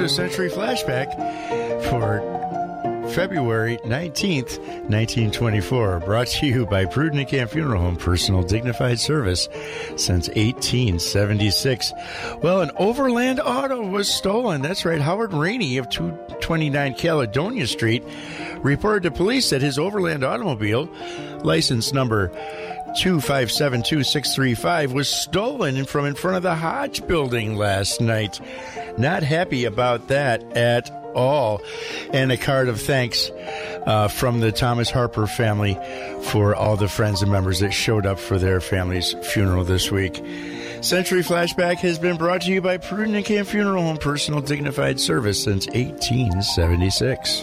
to Century Flashback for February 19th, 1924. Brought to you by Prudent Camp Funeral Home, personal dignified service since 1876. Well, an overland auto was stolen. That's right. Howard Rainey of 229 Caledonia Street reported to police that his overland automobile, license number 2572635 was stolen from in front of the Hodge building last night. Not happy about that at all. And a card of thanks uh, from the Thomas Harper family for all the friends and members that showed up for their family's funeral this week. Century Flashback has been brought to you by Prudent and Camp Funeral Home Personal Dignified Service since 1876.